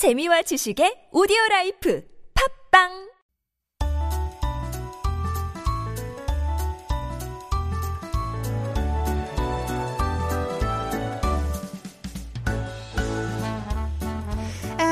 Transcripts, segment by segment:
재미와 지식의 오디오 라이프. 팝빵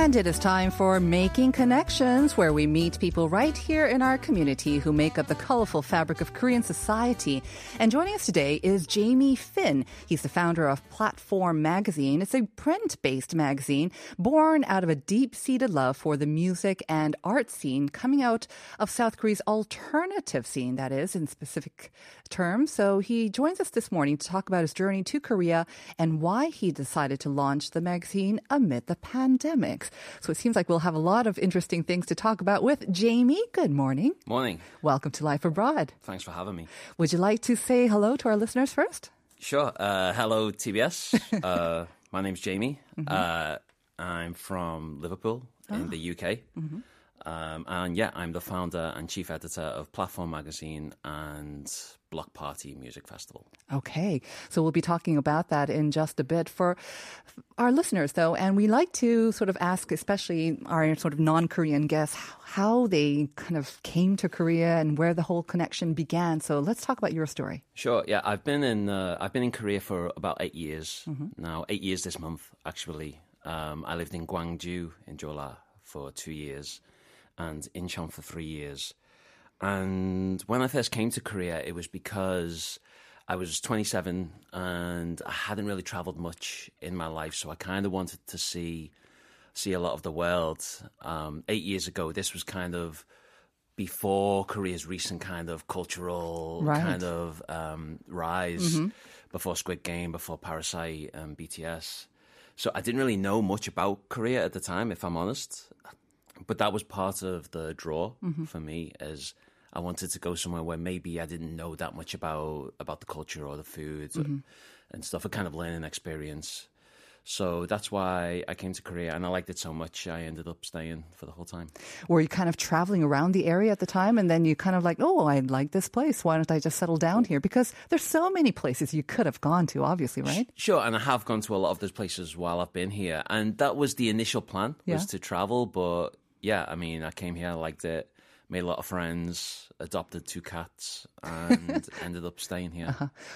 And it is time for Making Connections, where we meet people right here in our community who make up the colorful fabric of Korean society. And joining us today is Jamie Finn. He's the founder of Platform Magazine. It's a print based magazine born out of a deep seated love for the music and art scene coming out of South Korea's alternative scene, that is, in specific terms. So he joins us this morning to talk about his journey to Korea and why he decided to launch the magazine amid the pandemic. So it seems like we'll have a lot of interesting things to talk about with Jamie. Good morning. Morning. Welcome to Life Abroad. Thanks for having me. Would you like to say hello to our listeners first? Sure. Uh, hello, TBS. uh, my name's Jamie. Uh, I'm from Liverpool in the UK. Um, and yeah, I'm the founder and chief editor of Platform Magazine and Block Party Music Festival. Okay, so we'll be talking about that in just a bit for our listeners, though. And we like to sort of ask, especially our sort of non Korean guests, how they kind of came to Korea and where the whole connection began. So let's talk about your story. Sure. Yeah, I've been in uh, I've been in Korea for about eight years now. Eight years this month, actually. Um, I lived in Gwangju in Jeolla for two years, and Incheon for three years. And when I first came to Korea, it was because I was 27 and I hadn't really traveled much in my life, so I kind of wanted to see see a lot of the world. Um, eight years ago, this was kind of before Korea's recent kind of cultural Right. kind of um, rise, before Squid Game, before Parasite and BTS. So I didn't really know much about Korea at the time, if I'm honest. But that was part of the draw mm-hmm. for me, as I wanted to go somewhere where maybe I didn't know that much about about the culture or the food mm-hmm. and stuff, a kind of learning experience. So that's why I came to Korea, and I liked it so much. I ended up staying for the whole time. Were you kind of traveling around the area at the time and then you kind of like, oh, I like this place. Why don't I just settle down here? Because there's so many places you could have gone to, obviously, right? Sure, and I have gone to a lot of those places while I've been here, and that was the initial plan was Yeah. to travel. But yeah, I mean, I came here, I liked it, made a lot of friends, adopted two cats, and ended up staying here.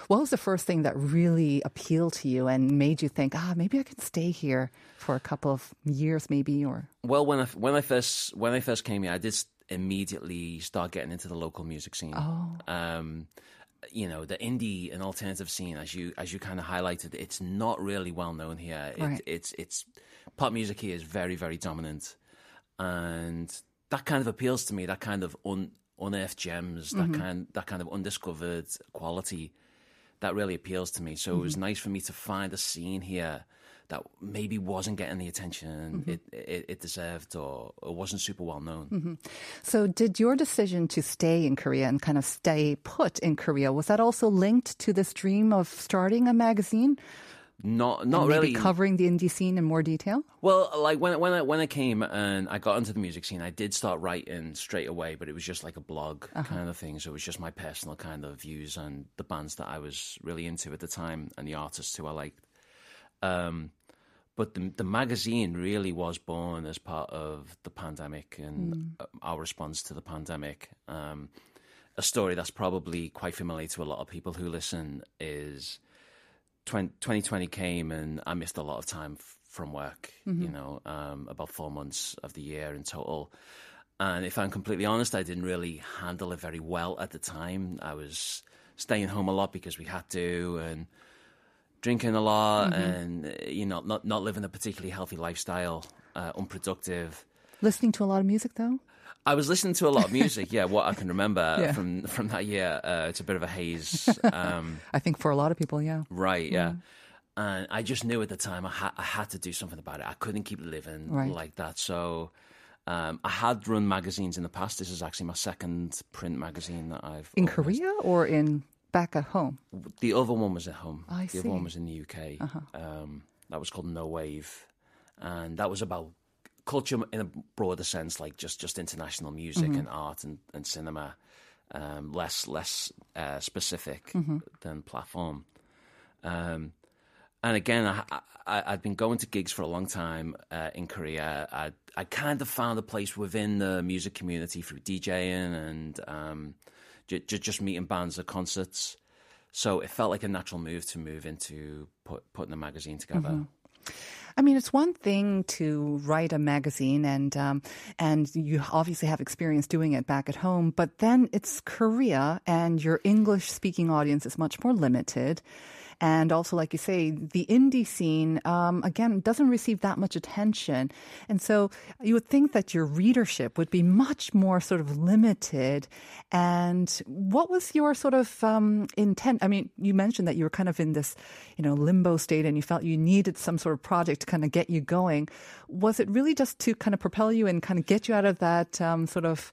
What was the first thing that really appealed to you and made you think, ah, maybe I could stay here for a couple of years, maybe, or Well, when I when I first when I first came here, I did immediately start getting into the local music scene. Oh. Um, you know, the indie and alternative scene, as you as you kind of highlighted, it's not really well known here. It, Right. It's it's pop music here is very very dominant, and that kind of appeals to me. That kind of un, unearthed gems, that mm-hmm. kind that kind of undiscovered quality, that really appeals to me. So it was mm-hmm. nice for me to find a scene here that maybe wasn't getting the attention mm-hmm. it, it, it deserved or, or wasn't super well known. So, did your decision to stay in Korea and kind of stay put in Korea was that also linked to this dream of starting a magazine? Not not really. covering the indie scene in more detail. Well, like when when I when I came and I got into the music scene, I did start writing straight away, but it was just like a blog kind of thing. So it was just my personal kind of views and the bands that I was really into at the time and the artists who I liked. Um, but the the magazine really was born as part of the pandemic and uh, our response to the pandemic. Um, a story that's probably quite familiar to a lot of people who listen is 20, 2020 came and I missed a lot of time f- from work, you know, um, about four months of the year in total. And if I'm completely honest, I didn't really handle it very well at the time. I was staying home a lot because we had to and drinking a lot and, uh, you know, not, not living a particularly healthy lifestyle, uh, unproductive. Listening to a lot of music, though. I was listening to a lot of music. Yeah, what I can remember Yeah. from from that year, uh, it's a bit of a haze. Um, I think for a lot of people, yeah. Right, yeah. And I just knew at the time I, ha- I had to do something about it. I couldn't keep living Right. like that. So um, I had run magazines in the past. This is actually my second print magazine that I've. In organised. Korea or in back at home? The other one was at home. I the other one. Uh-huh. was in the UK. Um, that was called No Wave. And that was about culture in a broader sense, like just, just international music Mm-hmm. and art and, and cinema. Um, less less uh, specific Mm-hmm. than platform. Um, and again, I, I, I'd been going to gigs for a long time uh, in Korea. I, I kind of found a place within the music community through DJing and um, j- j- just meeting bands at concerts. So it felt like a natural move to move into put, putting a magazine together. I mean, it's one thing to write a magazine, and um, and you obviously have experience doing it back at home. But then it's Korea, and your English-speaking audience is much more limited. And also, like you say, the indie scene, um, again, doesn't receive that much attention. And so you would think that your readership would be much more sort of limited. And what was your sort of um, intent? I mean, you mentioned that you were kind of in this, you know, limbo state and you felt you needed some sort of project to kind of get you going. Was it really just to kind of propel you and kind of get you out of that um, sort of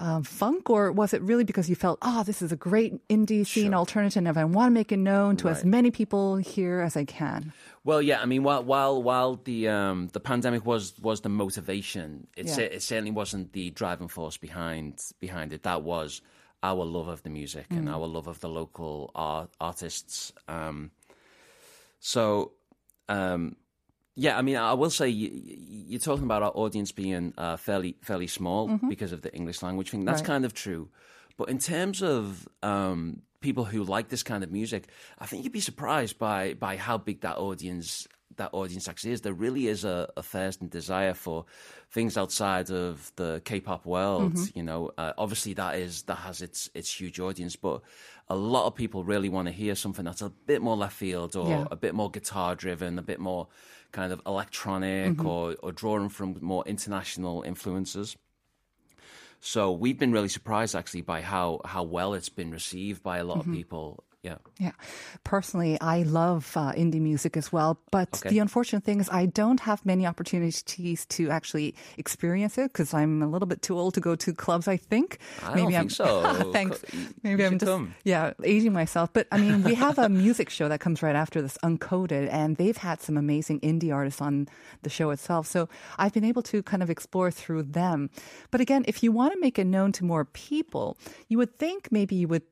um, funk, or was it really because you felt, oh, this is a great indie scene Sure. alternative, and I want to make it known to as many people here as I can? Well, yeah, I mean, while while while the um, the pandemic was was the motivation, it Yeah. cer- it certainly wasn't the driving force behind behind it. That was our love of the music Mm. and our love of the local art, artists. Um, so, um, yeah, I mean, I will say you, you're talking about our audience being uh, fairly fairly small because of the English language thing. That's Mm-hmm. Right. kind of true, but in terms of um, people who like this kind of music, I think you'd be surprised by by how big that audience that audience actually is. There really is a, a thirst and desire for things outside of the K-pop world. Mm-hmm. You know, uh, obviously that is that has its its huge audience, but a lot of people really want to hear something that's a bit more left field or Yeah. a bit more guitar driven, a bit more kind of electronic Mm-hmm. or, or drawing from more international influences. So we've been really surprised actually by how, how well it's been received by a lot Mm-hmm. of people. Yeah. Yeah. Personally, I love uh, indie music as well. But Okay. the unfortunate thing is, I don't have many opportunities to actually experience it because I'm a little bit too old to go to clubs, I think. I don't I'm, think so. Thanks. Maybe I'm just, come. yeah, aging myself. But I mean, we have a music show that comes right after this, Uncoded, and they've had some amazing indie artists on the show itself. So I've been able to kind of explore through them. But again, if you want to make it known to more people, you would think maybe you would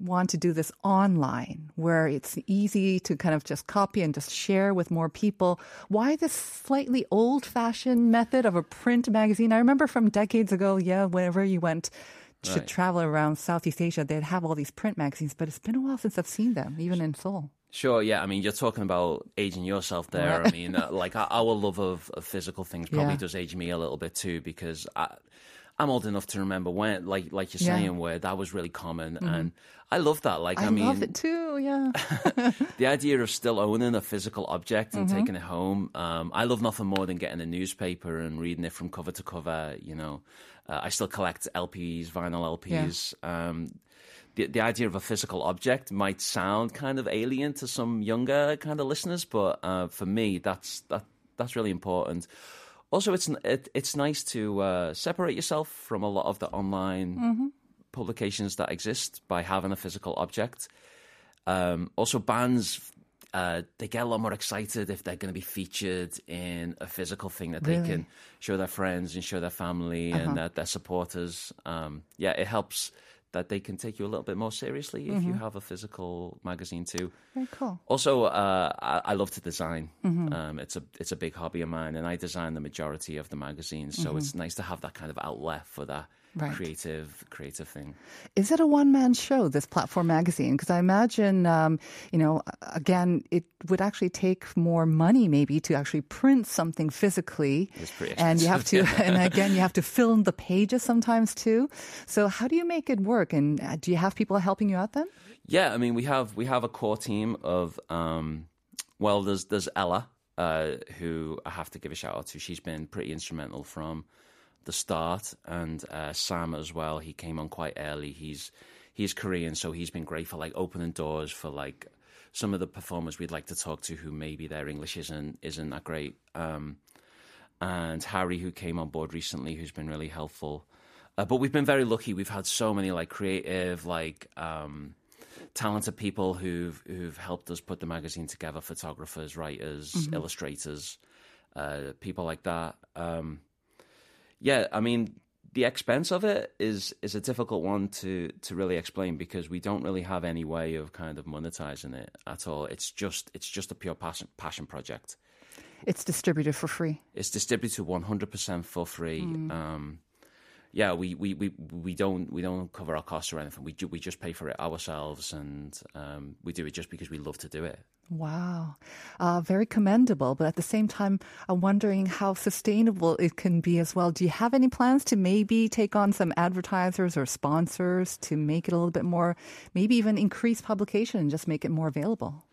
want to do this online where it's easy to kind of just copy and just share with more people. Why this slightly old fashioned method of a print magazine? I remember from decades ago, yeah, whenever you went to Right. travel around Southeast Asia, they'd have all these print magazines, but it's been a while since I've seen them, even in Seoul. Sure, yeah. I mean, you're talking about aging yourself there. I mean, uh, like our our love of, of physical things probably Yeah. does age me a little bit too because I, I'm old enough to remember when, like, like you're Yeah. Mm-hmm. saying, where that was really common, and I love that. Like, I, I, mean, love it too, yeah. the idea of still owning a physical object and Mm-hmm. taking it home. Um, I love nothing more than getting a newspaper and reading it from cover to cover. You know, uh, I still collect LPs, vinyl LPs. Um, the, the idea of a physical object might sound kind of alien to some younger kind of listeners, but uh, for me, that's that that's really important. Also, it's it, it's nice to uh, separate yourself from a lot of the online publications that exist by having a physical object. Um, also, bands uh, they get a lot more excited if they're going to be featured in a physical thing that they can show their friends and show their family and their, their supporters. Um, yeah, it helps that they can take you a little bit more seriously if you have a physical magazine too. Very cool. Also, uh, I, I love to design. Um, it's a it's a big hobby of mine, and I design the majority of the magazines. So it's nice to have that kind of outlet for that Right. creative creative thing. Is it a one man show, this platform magazine? Because I imagine, um, you know, again, it would actually take more money maybe to actually print something physically. It's pretty And you have to, expensive. and again, you have to fill in the pages sometimes too. So how do you make it work? And uh, do you have people helping you out then? Yeah, I mean we have we have a core team of um, well, there's there's Ella uh, who I have to give a shout out to. She's been pretty instrumental from the start, and uh, Sam as well. He came on quite early. He's he's Korean, so he's been great for like opening doors for like some of the performers we'd like to talk to who maybe their English isn't isn't that great. Um, and Harry, who came on board recently, who's been really helpful. Uh, but we've been very lucky. We've had so many like creative, like um, talented people who've who've helped us put the magazine together: photographers, writers, illustrators, uh, people like that. Um, yeah, I mean, the expense of it is is a difficult one to to really explain because we don't really have any way of kind of monetizing it at all. It's just it's just a pure passion passion project. It's distributed for free. It's distributed 100% for free. Um, yeah, we, we, we, we don't we don't cover our costs or anything. We ju- we just pay for it ourselves, and um, we do it just because we love to do it. Wow. Uh, very commendable. But at the same time, I'm wondering how sustainable it can be as well. Do you have any plans to maybe take on some advertisers or sponsors to make it a little bit more, maybe even increase publication and just make it more available?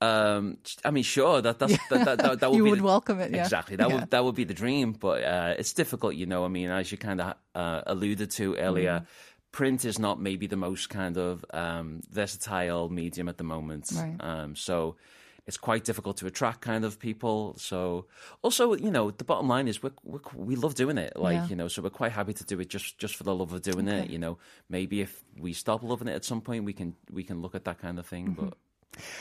Um, I mean, sure, that that's, that, that, that, that would You be would the- welcome it, yeah. Exactly, that Yeah. would that would be the dream, but uh, it's difficult, you know. I mean, as you kind of uh, alluded to earlier, Mm. print is not maybe the most kind of um, versatile medium at the moment. Right. Um, so it's quite difficult to attract kind of people. So also, you know, the bottom line is we we we love doing it. Like Yeah. you know, so we're quite happy to do it just just for the love of doing it. You know, maybe if we stop loving it at some point, we can we can look at that kind of thing, Mm-hmm. but.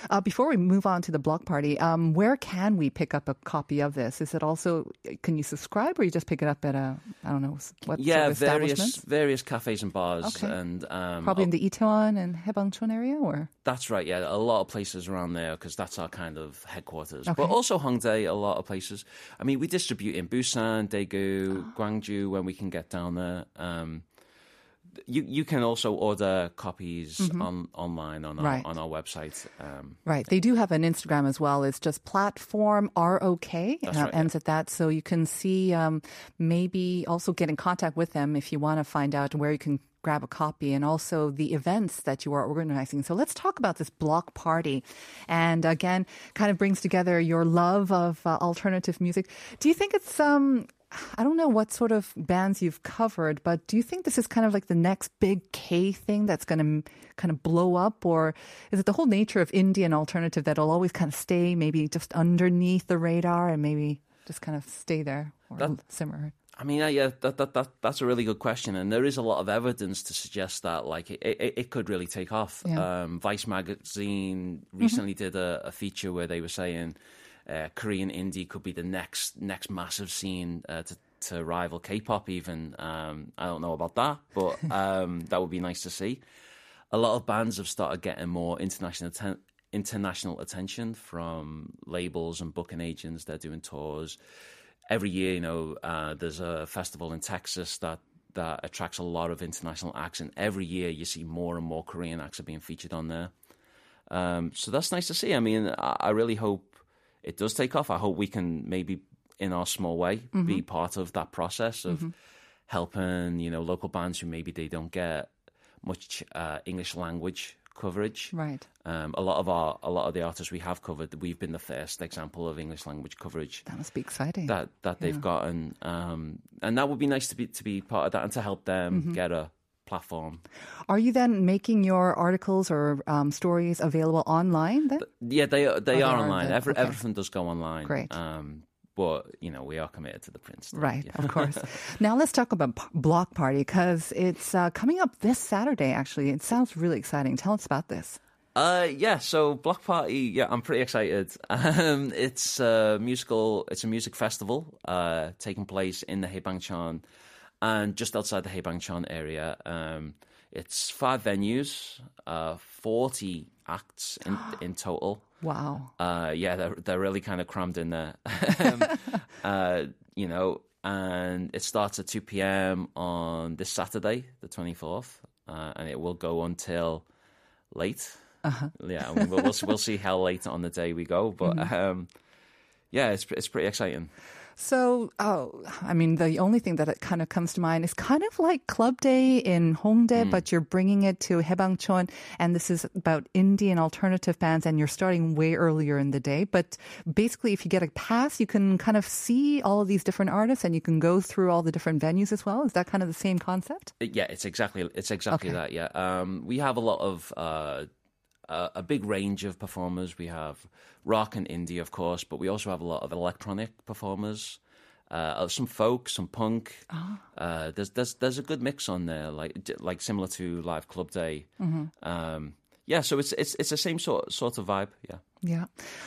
Uh, before we move on to the block party, um, where can we pick up a copy of this? Is it also, can you subscribe or you just pick it up at a, I don't know, what yeah, sort of various various cafes and bars, Okay. and um, Probably in the Itaewon and Haebangchon area or? that's right. Yeah, a lot of places around there because that's our kind of headquarters. Okay. But also Hongdae, a lot of places. I mean, we distribute in Busan, Daegu, Gwangju when we can get down there. Um, you you can also order copies on online on our Mm-hmm. Right. on our website. Um, Right. They do have an Instagram as well. It's just platform ROK. Uh, right, ends at that. So you can see, um, maybe also get in contact with them if you want to find out where you can grab a copy and also the events that you are organizing. So let's talk about this block party. And again, kind of brings together your love of uh, alternative music. Do you think it's, um, I don't know what sort of bands you've covered, but do you think this is kind of like the next big K thing that's going to kind of blow up? Or is it the whole nature of Indian alternative that'll always kind of stay maybe just underneath the radar and maybe just kind of stay there or That- simmer? I mean, yeah, that, that that that's a really good question, and there is a lot of evidence to suggest that like it, it, it could really take off. Yeah. Um, Vice magazine recently did a, a feature where they were saying uh, Korean indie could be the next next massive scene uh, to to rival K-pop. Even um, I don't know about that, but um, that would be nice to see. A lot of bands have started getting more international atten- international attention from labels and booking agents. They're doing tours every year, you know, uh, there's a festival in Texas that that attracts a lot of international acts, and every year you see more and more Korean acts are being featured on there. Um, so that's nice to see. I mean, I, I really hope it does take off. I hope we can maybe, in our small way, be part of that process of helping, you know, local bands who maybe they don't get much uh, English language coverage. Right. Um, a lot of our, a lot of the artists we have covered, we've been the first example of English language coverage That must be exciting. that that they've gotten, um, and that would be nice to be to be part of that and to help them Mm-hmm. get a platform. Are you then making your articles or um, stories available online then? Yeah, they are- they they are are online. Every, Okay. Everything does go online. Great. Um, but you know, we are committed to the print. stuff, Right, yeah. of course. now let's talk about P- Block Party because it's uh, coming up this Saturday. Actually, it sounds really exciting. Tell us about this. Uh, yeah. So Block Party. Yeah, I'm pretty excited. Um, it's a musical. It's a music festival uh, taking place in the Haebangchon and just outside the Haebangchon area. Um, it's five venues, uh, forty acts in in total. Wow. Uh, yeah, they're they're really kind of crammed in there. um, uh, you know, and it starts at two p.m. on this Saturday, the twenty fourth, uh, and it will go until late. Uh-huh. Yeah, I mean, we'll, we'll see- we'll see how late on the day we go, but um, yeah, it's it's pretty exciting. So, oh, I mean, the only thing that it kind of comes to mind is kind of like Club Day in Hongdae, but you're bringing it to Haebangchon, and this is about Indian alternative bands, and you're starting way earlier in the day. But basically, if you get a pass, you can kind of see all of these different artists, and you can go through all the different venues as well. Is that kind of the same concept? Yeah, it's exactly it's exactly Okay. that. Yeah, um, we have a lot of uh, a, a big range of performers. We have rock and indie, of course, but we also have a lot of electronic performers. Uh, some folk, some punk. Uh, there's there's there's a good mix on there, like like similar to Live Club Day. Um, yeah, so it's it's it's the same sort sort of vibe. Yeah. Yeah.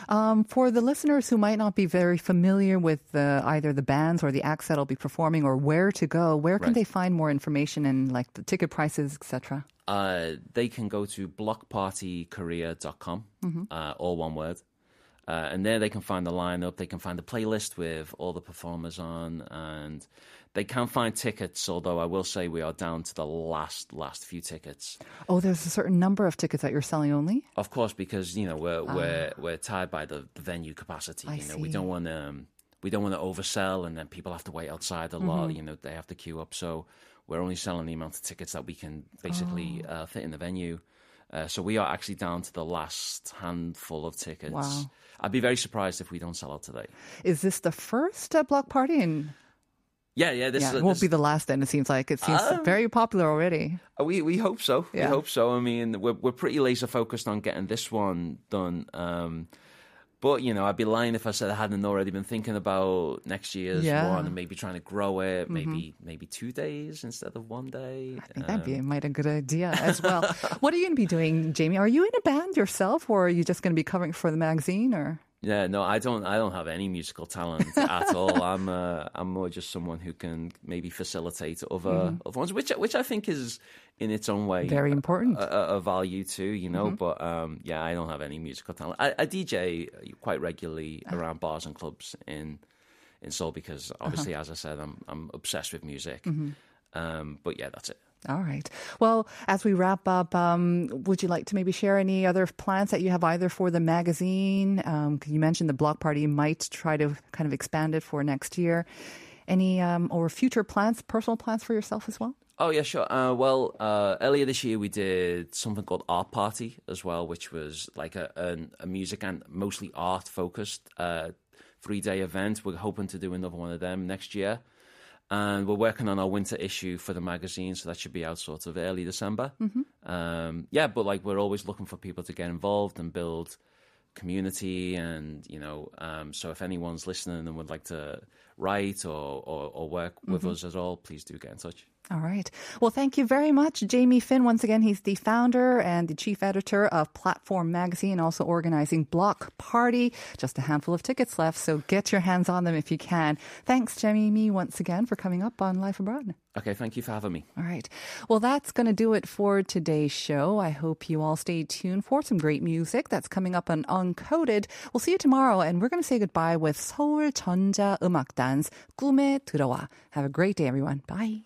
Um, for the listeners who might not be very familiar with the, either the bands or the acts that'll be performing or where to go, where can Right. they find more information and like the ticket prices, etc.? Uh, they can go to blockpartykorea.com, uh, all one word. Uh, and there they can find the lineup, they can find the playlist with all the performers on, and they can find tickets, although I will say we are down to the last, last few tickets. Oh, there's a certain number of tickets that you're selling only? Of course, because, you know, we're, we're, we're tied by the, the venue capacity. I you know, we don't want to, um, we don't want to oversell and then people have to wait outside a lot, you know, they have to queue up. So we're only selling the amount of tickets that we can basically uh, fit in the venue. Uh, so we are actually down to the last handful of tickets. Wow. I'd be very surprised if we don't sell out today. Is this the first uh, block party? And Yeah, yeah. This, yeah, is- it won't this- be the last then, it seems like. It seems very popular already. Uh, We we hope so. Yeah. We hope so. I mean, we're we're pretty laser focused on getting this one done. Um, but you know, I'd be lying if I said I hadn't already been thinking about next year's Yeah. Mm-hmm. one and maybe trying to grow it. Maybe maybe two days instead of one day. I think that'd be might a good idea as well. what are you going to be doing, Jamie? Are you in a band yourself, or are you just going to be covering for the magazine? Or Yeah, no, I don't. I don't have any musical talent at all. I'm uh, I'm more just someone who can maybe facilitate other other ones, which which I think is in its own way Mm-hmm. Very important. a, a, a value too. You know, but um, yeah, I don't have any musical talent. I, I DJ quite regularly Uh-huh. around bars and clubs in in Seoul because obviously, as I said, I'm I'm obsessed with music. Mm-hmm. Um, but yeah, that's it. All right. Well, as we wrap up, um, would you like to maybe share any other plans that you have either for the magazine? Um, you mentioned the block party might try to kind of expand it for next year. Any um, or future plans, personal plans for yourself as well? Oh yeah, sure. Uh, well, uh, earlier this year we did something called Art Party as well, which was like a, an a music and mostly art focused uh, three day event. We're hoping to do another one of them next year, and we're working on our winter issue for the magazine, so that should be out sort of early December. Um, yeah, but like we're always looking for people to get involved and build community and you know um, so if anyone's listening and would like to write or, or, or work with us at all please do get in touch All right. Well, thank you very much, Jamie Finn. Once again, he's the founder and the chief editor of Platform Magazine, also organizing Block Party. Just a handful of tickets left, so get your hands on them if you can. Thanks, Jamie, once again for coming up on Life Abroad. Okay, thank you for having me. All right. Well, that's going to do it for today's show. I hope you all stay tuned for some great music that's coming up on Uncoded. We'll see you tomorrow, and we're going to say goodbye with 서울 전자 음악단's 꿈에 들어와. Have a great day, everyone. Bye.